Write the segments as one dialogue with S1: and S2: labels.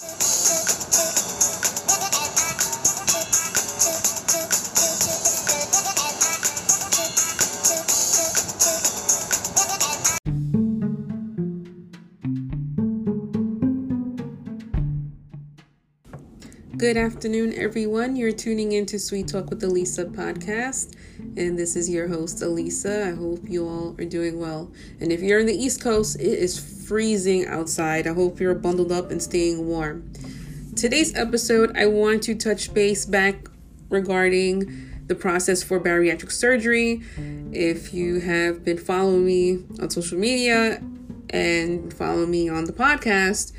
S1: Good afternoon, everyone. You're tuning in to Sweet Talk with Aliza podcast, and this is your host, Aliza. I hope you all are doing well. And if you're in the East Coast, it is freezing outside. I hope you're bundled up and staying warm. Today's episode, I want to touch base back regarding the process for bariatric surgery. If you have been following me on social media and follow me on the podcast,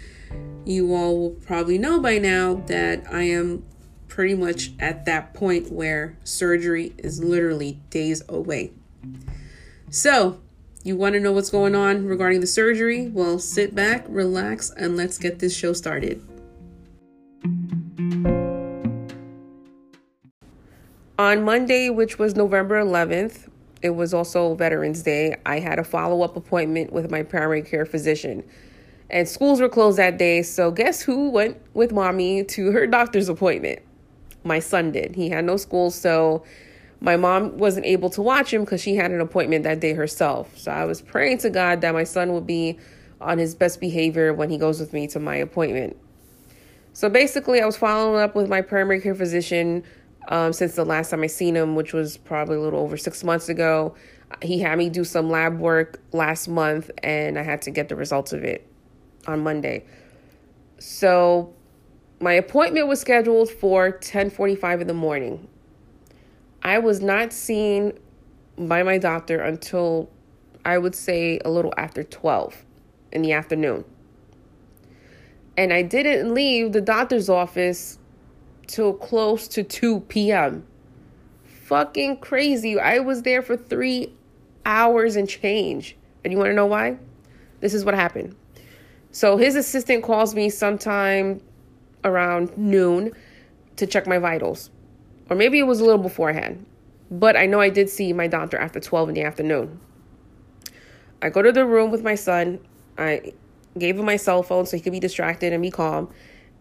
S1: you all will probably know by now that I am pretty much at that point where surgery is literally days away. So, you want to know what's going on regarding the surgery? Well, sit back, relax, and let's get this show started. On Monday, which was November 11th, it was also Veterans Day, I had a follow up appointment with my primary care physician. And schools were closed that day, so guess who went with mommy to her doctor's appointment? My son did. He had no school, so my mom wasn't able to watch him because she had an appointment that day herself. So I was praying to God that my son would be on his best behavior when he goes with me to my appointment. So basically, I was following up with my primary care physician um, since the last time I seen him, which was probably a little over six months ago. He had me do some lab work last month, and I had to get the results of it on Monday. So my appointment was scheduled for 10:45 in the morning. I was not seen by my doctor until I would say a little after 12 in the afternoon. And I didn't leave the doctor's office till close to 2 p.m. Fucking crazy. I was there for 3 hours and change. And you want to know why? This is what happened. So his assistant calls me sometime around noon to check my vitals. Or maybe it was a little beforehand. But I know I did see my doctor after 12 in the afternoon. I go to the room with my son. I gave him my cell phone so he could be distracted and be calm.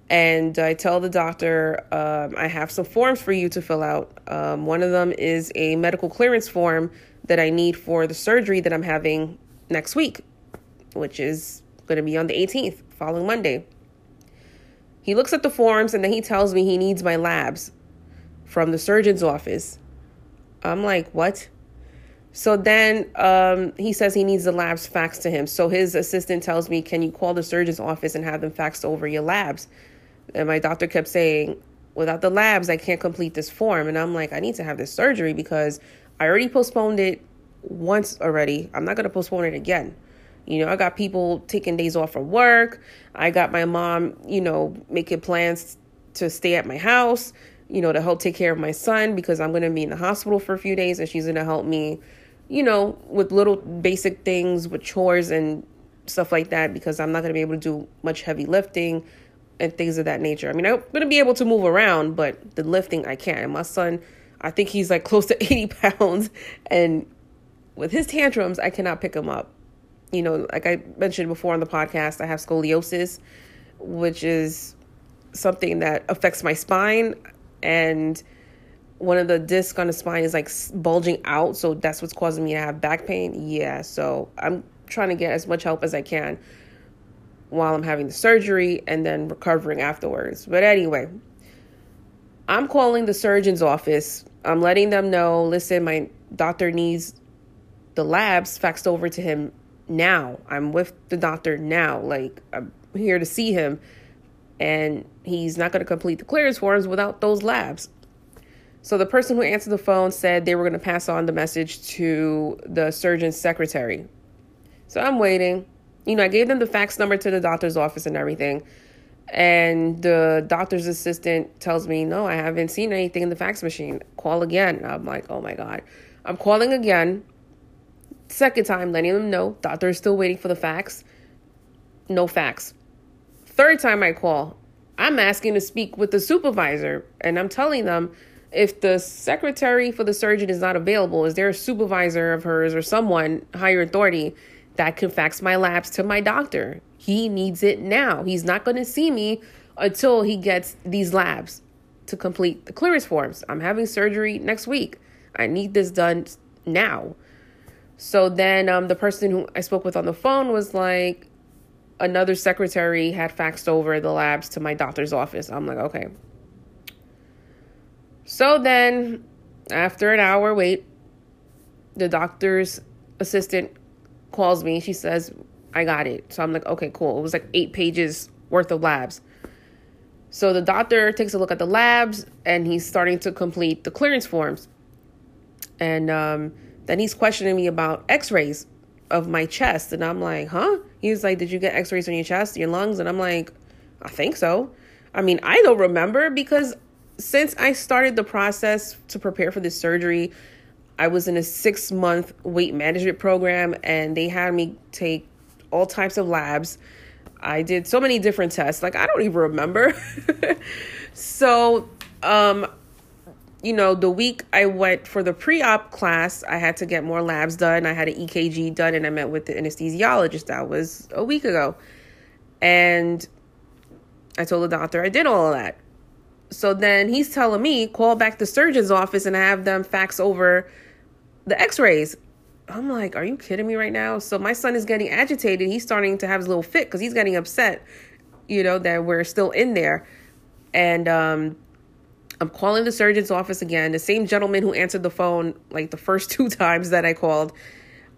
S1: And I tell the doctor, um, I have some forms for you to fill out. Um, one of them is a medical clearance form that I need for the surgery that I'm having next week, which is going to be on the 18th, following Monday. He looks at the forms and then he tells me he needs my labs from the surgeon's office. I'm like, what? So then um, he says he needs the labs faxed to him. So his assistant tells me, Can you call the surgeon's office and have them faxed over your labs? And my doctor kept saying, Without the labs, I can't complete this form. And I'm like, I need to have this surgery because I already postponed it once already. I'm not going to postpone it again. You know, I got people taking days off from work. I got my mom, you know, making plans to stay at my house, you know, to help take care of my son because I'm going to be in the hospital for a few days and she's going to help me, you know, with little basic things, with chores and stuff like that because I'm not going to be able to do much heavy lifting and things of that nature. I mean, I'm going to be able to move around, but the lifting I can't. And my son, I think he's like close to 80 pounds and with his tantrums, I cannot pick him up you know, like I mentioned before on the podcast, I have scoliosis, which is something that affects my spine. And one of the discs on the spine is like bulging out. So that's what's causing me to have back pain. Yeah. So I'm trying to get as much help as I can while I'm having the surgery and then recovering afterwards. But anyway, I'm calling the surgeon's office. I'm letting them know listen, my doctor needs the labs faxed over to him now. I'm with the doctor now. Like, I'm here to see him. And he's not going to complete the clearance forms without those labs. So the person who answered the phone said they were going to pass on the message to the surgeon's secretary. So I'm waiting. You know, I gave them the fax number to the doctor's office and everything. And the doctor's assistant tells me, No, I haven't seen anything in the fax machine. Call again. I'm like, Oh my God. I'm calling again. Second time, letting them know doctor is still waiting for the fax. No fax. Third time I call, I'm asking to speak with the supervisor, and I'm telling them if the secretary for the surgeon is not available, is there a supervisor of hers or someone higher authority that can fax my labs to my doctor? He needs it now. He's not going to see me until he gets these labs to complete the clearance forms. I'm having surgery next week. I need this done now. So then um, the person who I spoke with on the phone was like, another secretary had faxed over the labs to my doctor's office. I'm like, okay. So then, after an hour wait, the doctor's assistant calls me. She says, I got it. So I'm like, okay, cool. It was like eight pages worth of labs. So the doctor takes a look at the labs and he's starting to complete the clearance forms. And um, then he's questioning me about x rays of my chest. And I'm like, huh? He's like, did you get x rays on your chest, your lungs? And I'm like, I think so. I mean, I don't remember because since I started the process to prepare for this surgery, I was in a six month weight management program and they had me take all types of labs I did so many different tests. Like I don't even remember. so, um you know, the week I went for the pre-op class, I had to get more labs done. I had an EKG done and I met with the anesthesiologist. That was a week ago. And I told the doctor I did all of that. So then he's telling me, call back the surgeon's office and have them fax over the x-rays. I'm like, are you kidding me right now? So my son is getting agitated. He's starting to have his little fit because he's getting upset, you know, that we're still in there. And um, I'm calling the surgeon's office again. The same gentleman who answered the phone like the first two times that I called.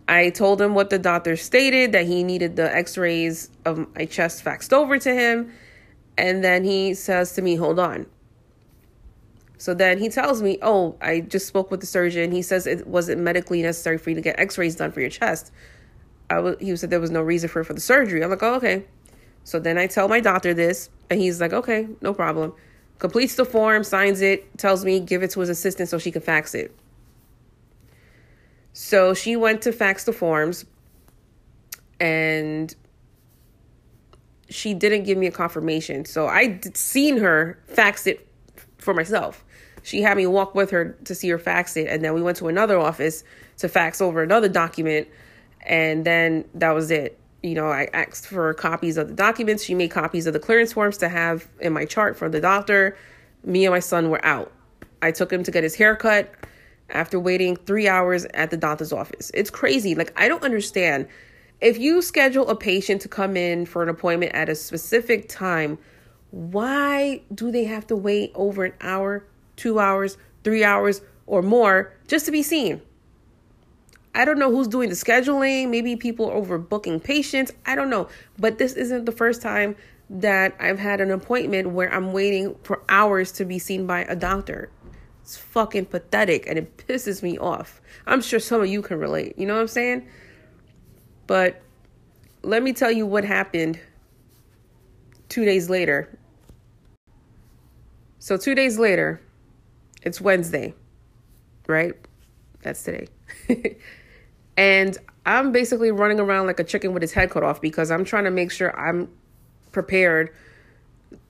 S1: I told him what the doctor stated that he needed the x rays of my chest faxed over to him. And then he says to me, hold on. So then he tells me, "Oh, I just spoke with the surgeon. He says it wasn't medically necessary for you to get X-rays done for your chest. I he said there was no reason for for the surgery. I'm like, oh, okay. So then I tell my doctor this, and he's like, okay, no problem. Completes the form, signs it, tells me give it to his assistant so she can fax it. So she went to fax the forms, and she didn't give me a confirmation. So I seen her fax it for myself she had me walk with her to see her fax it and then we went to another office to fax over another document and then that was it you know i asked for copies of the documents. She made copies of the clearance forms to have in my chart for the doctor. Me and my son were out. I took him to get his hair cut after waiting three hours at the doctor's office. It's crazy. Like i don't understand. If you schedule a patient to come in for an appointment at a specific time why do they have to wait over an hour two hours, three hours, or more just to be seen. I don't know who's doing the scheduling. Maybe people are overbooking patients. I don't know. But this isn't the first time that I've had an appointment where I'm waiting for hours to be seen by a doctor. It's fucking pathetic and it pisses me off. I'm sure some of you can relate. You know what I'm saying? But let me tell you what happened two days later. So, two days later, it's Wednesday, right? That's today. and I'm basically running around like a chicken with his head cut off because I'm trying to make sure I'm prepared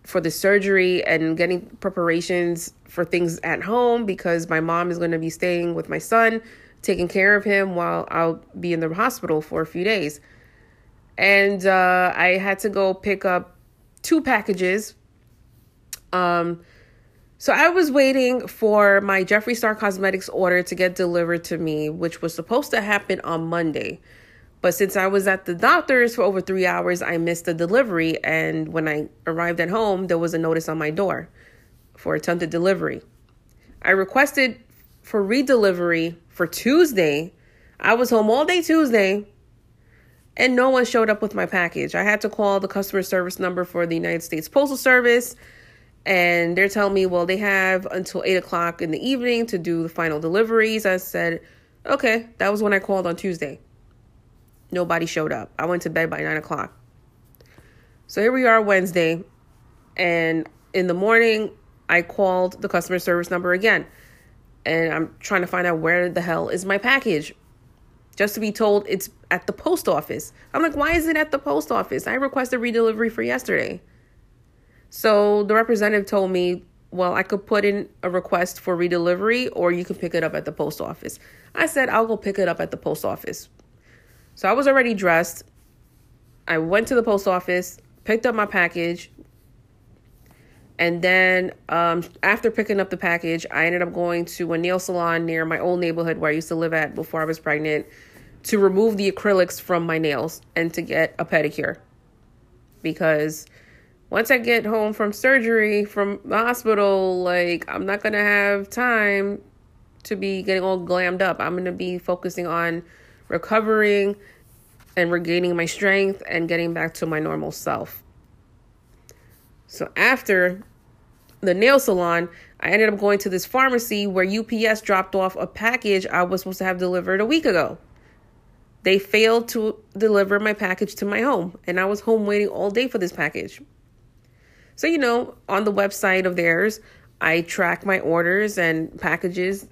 S1: for the surgery and getting preparations for things at home because my mom is going to be staying with my son, taking care of him while I'll be in the hospital for a few days. And uh, I had to go pick up two packages. Um, so I was waiting for my Jeffree Star Cosmetics order to get delivered to me, which was supposed to happen on Monday. But since I was at the doctor's for over three hours, I missed the delivery. And when I arrived at home, there was a notice on my door for attempted delivery. I requested for redelivery for Tuesday. I was home all day Tuesday, and no one showed up with my package. I had to call the customer service number for the United States Postal Service and they're telling me, well, they have until eight o'clock in the evening to do the final deliveries. I said, okay, that was when I called on Tuesday. Nobody showed up. I went to bed by nine o'clock. So here we are Wednesday, and in the morning, I called the customer service number again, and I'm trying to find out where the hell is my package. Just to be told it's at the post office. I'm like, why is it at the post office? I requested redelivery for yesterday. So the representative told me, well, I could put in a request for redelivery or you can pick it up at the post office. I said, I'll go pick it up at the post office. So I was already dressed. I went to the post office, picked up my package, And then um, after picking up the package, I ended up going to a nail salon near my old neighborhood where I used to live at before I was pregnant to remove the acrylics from my nails and to get a pedicure. Because once I get home from surgery from the hospital, like I'm not going to have time to be getting all glammed up. I'm going to be focusing on recovering and regaining my strength and getting back to my normal self. So after the nail salon, I ended up going to this pharmacy where UPS dropped off a package I was supposed to have delivered a week ago. They failed to deliver my package to my home, and I was home waiting all day for this package. So, you know, on the website of theirs, I track my orders and packages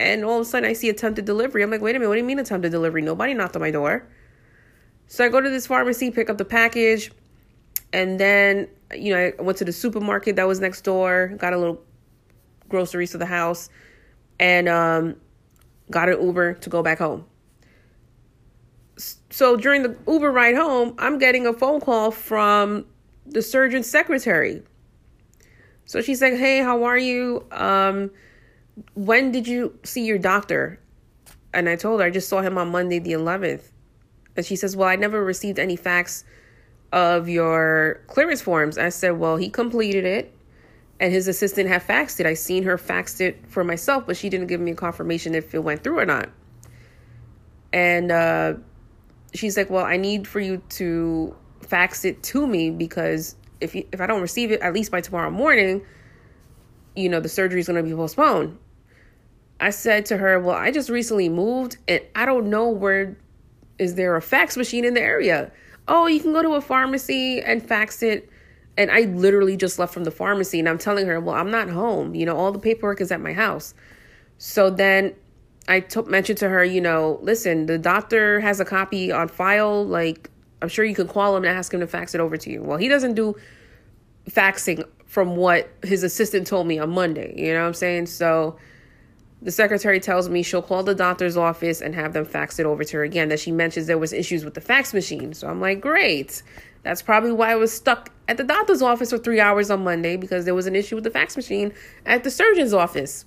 S1: and all of a sudden I see attempted delivery. I'm like, wait a minute, what do you mean attempted delivery? Nobody knocked on my door. So I go to this pharmacy, pick up the package, and then, you know, I went to the supermarket that was next door, got a little groceries to the house, and um, got an Uber to go back home. So during the Uber ride home, I'm getting a phone call from the surgeon's secretary. So she's like, hey, how are you? Um, when did you see your doctor? And I told her I just saw him on Monday the 11th. And she says, Well, I never received any fax of your clearance forms. I said, Well, he completed it and his assistant had faxed it. I seen her faxed it for myself, but she didn't give me a confirmation if it went through or not. And uh, she's like, Well, I need for you to fax it to me because if you, if I don't receive it at least by tomorrow morning, you know, the surgery is going to be postponed. I said to her, Well, I just recently moved and I don't know where is there a fax machine in the area. Oh, you can go to a pharmacy and fax it. And I literally just left from the pharmacy and I'm telling her, Well, I'm not home. You know, all the paperwork is at my house. So then I t- mentioned to her, you know, listen, the doctor has a copy on file. Like, I'm sure you can call him and ask him to fax it over to you. Well, he doesn't do faxing from what his assistant told me on Monday. You know what I'm saying? So the secretary tells me she'll call the doctor's office and have them fax it over to her again. That she mentions there was issues with the fax machine. So I'm like, great. That's probably why I was stuck at the doctor's office for three hours on Monday because there was an issue with the fax machine at the surgeon's office.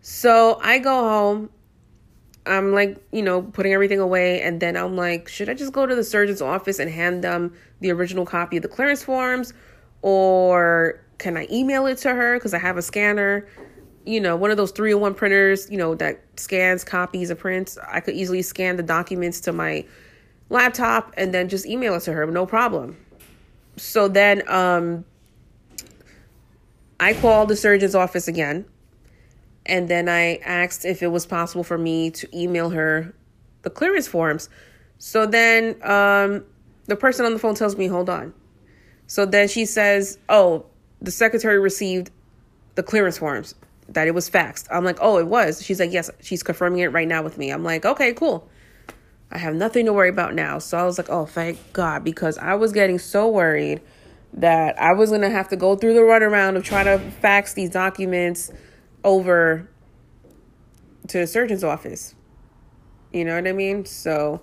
S1: So I go home. I'm like, you know, putting everything away. And then I'm like, should I just go to the surgeon's office and hand them the original copy of the clearance forms? or can I email it to her because I have a scanner? You know, one of those three in one printers, you know, that scans copies of prints. I could easily scan the documents to my laptop and then just email it to her, no problem. So then um, I called the surgeon's office again. And then I asked if it was possible for me to email her the clearance forms. So then um, the person on the phone tells me, hold on. So then she says, "Oh, the secretary received the clearance forms that it was faxed." I'm like, "Oh, it was." She's like, "Yes, she's confirming it right now with me." I'm like, "Okay, cool." I have nothing to worry about now. So I was like, "Oh, thank God," because I was getting so worried that I was going to have to go through the runaround of trying to fax these documents over to the surgeon's office. You know what I mean? So,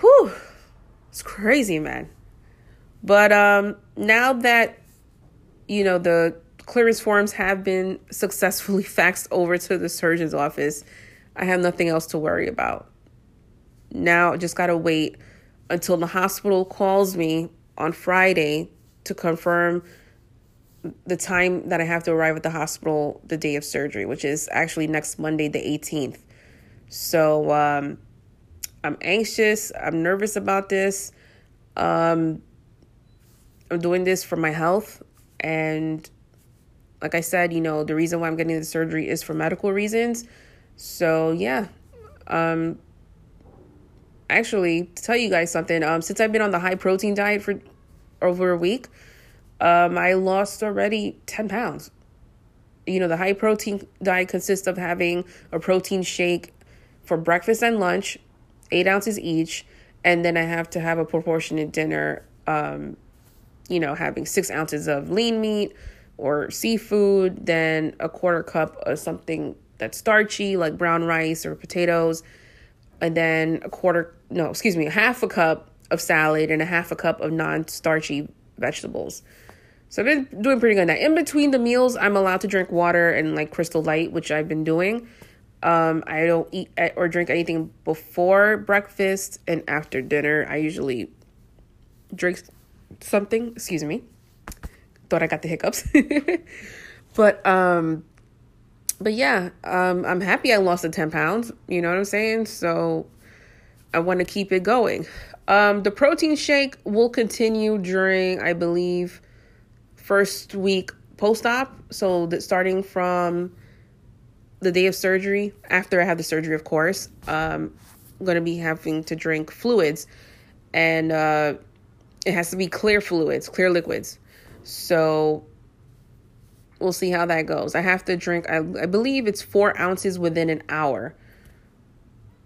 S1: whew, it's crazy, man. But um, now that you know the clearance forms have been successfully faxed over to the surgeon's office, I have nothing else to worry about. Now I just gotta wait until the hospital calls me on Friday to confirm the time that I have to arrive at the hospital the day of surgery, which is actually next Monday, the 18th. So um, I'm anxious. I'm nervous about this. Um, I'm doing this for my health. And like I said, you know, the reason why I'm getting the surgery is for medical reasons. So, yeah. Um, actually, to tell you guys something, um, since I've been on the high protein diet for over a week, um, I lost already 10 pounds. You know, the high protein diet consists of having a protein shake for breakfast and lunch, eight ounces each, and then I have to have a proportionate dinner um, you know, having six ounces of lean meat or seafood, then a quarter cup of something that's starchy, like brown rice or potatoes, and then a quarter, no, excuse me, a half a cup of salad and a half a cup of non starchy vegetables. So I've been doing pretty good now. In between the meals, I'm allowed to drink water and like Crystal Light, which I've been doing. Um, I don't eat or drink anything before breakfast and after dinner. I usually drink something. Excuse me. Thought I got the hiccups. but um but yeah, um I'm happy I lost the 10 pounds, you know what I'm saying? So I want to keep it going. Um the protein shake will continue during I believe first week post-op, so that starting from the day of surgery, after I have the surgery, of course, um, I'm going to be having to drink fluids. And uh, it has to be clear fluids, clear liquids. So we'll see how that goes. I have to drink, I, I believe it's four ounces within an hour.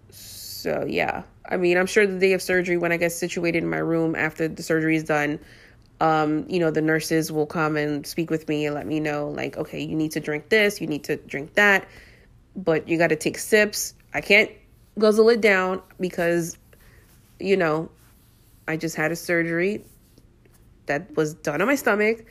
S1: So yeah, I mean, I'm sure the day of surgery, when I get situated in my room after the surgery is done, um, you know, the nurses will come and speak with me and let me know, like, okay, you need to drink this, you need to drink that, but you got to take sips. I can't guzzle it down because, you know, I just had a surgery that was done on my stomach.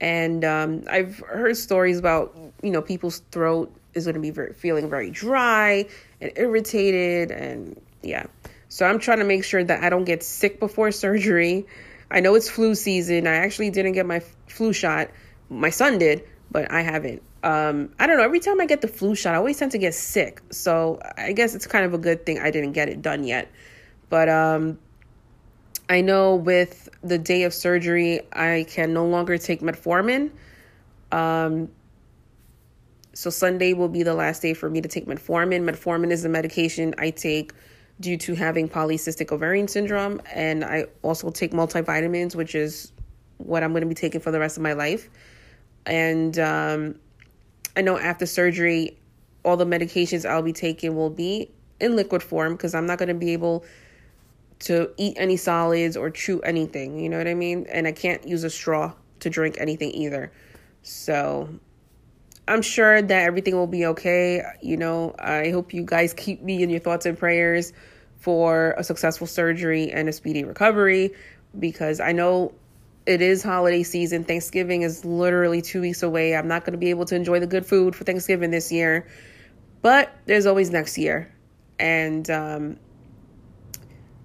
S1: And um, I've heard stories about, you know, people's throat is going to be very, feeling very dry and irritated. And yeah. So I'm trying to make sure that I don't get sick before surgery. I know it's flu season. I actually didn't get my flu shot. My son did, but I haven't. Um, I don't know. Every time I get the flu shot, I always tend to get sick. So I guess it's kind of a good thing I didn't get it done yet. But um, I know with the day of surgery, I can no longer take metformin. Um, so Sunday will be the last day for me to take metformin. Metformin is the medication I take due to having polycystic ovarian syndrome, and I also take multivitamins, which is what I'm going to be taking for the rest of my life. And um, I know after surgery, all the medications I'll be taking will be in liquid form because I'm not going to be able to eat any solids or chew anything. You know what I mean? And I can't use a straw to drink anything either. So I'm sure that everything will be okay. You know, I hope you guys keep me in your thoughts and prayers for a successful surgery and a speedy recovery because I know it is holiday season. Thanksgiving is literally two weeks away. I'm not going to be able to enjoy the good food for Thanksgiving this year, but there's always next year. And um,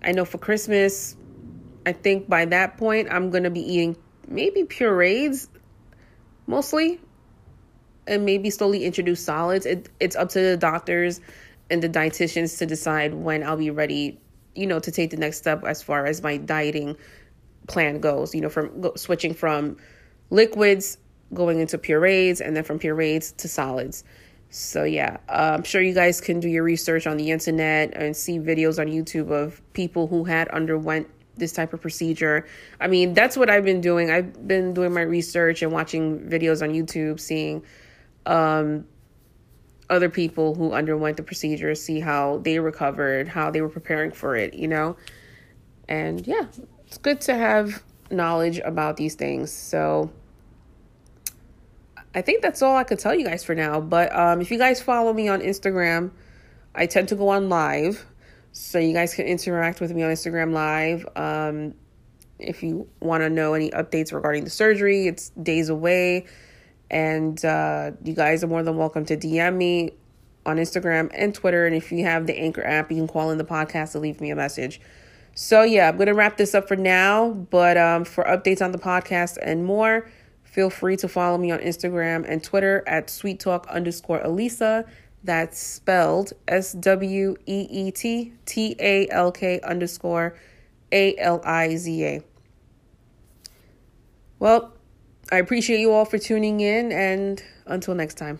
S1: I know for Christmas, I think by that point, I'm going to be eating maybe purees mostly and maybe slowly introduce solids. It, it's up to the doctors and the dietitians to decide when I'll be ready, you know, to take the next step as far as my dieting plan goes, you know, from go, switching from liquids going into purees and then from purees to solids. So yeah, uh, I'm sure you guys can do your research on the internet and see videos on YouTube of people who had underwent this type of procedure. I mean, that's what I've been doing. I've been doing my research and watching videos on YouTube, seeing um, other people who underwent the procedure, see how they recovered, how they were preparing for it, you know? And yeah, it's good to have knowledge about these things. So I think that's all I could tell you guys for now. But um, if you guys follow me on Instagram, I tend to go on live. So you guys can interact with me on Instagram live. Um, if you want to know any updates regarding the surgery, it's days away. And uh, you guys are more than welcome to DM me on Instagram and Twitter. And if you have the Anchor app, you can call in the podcast to leave me a message. So yeah, I'm gonna wrap this up for now. But um, for updates on the podcast and more, feel free to follow me on Instagram and Twitter at sweet talk underscore Aliza. That's spelled S W E E T T A L K underscore A L I Z A. Well, I appreciate you all for tuning in, and until next time.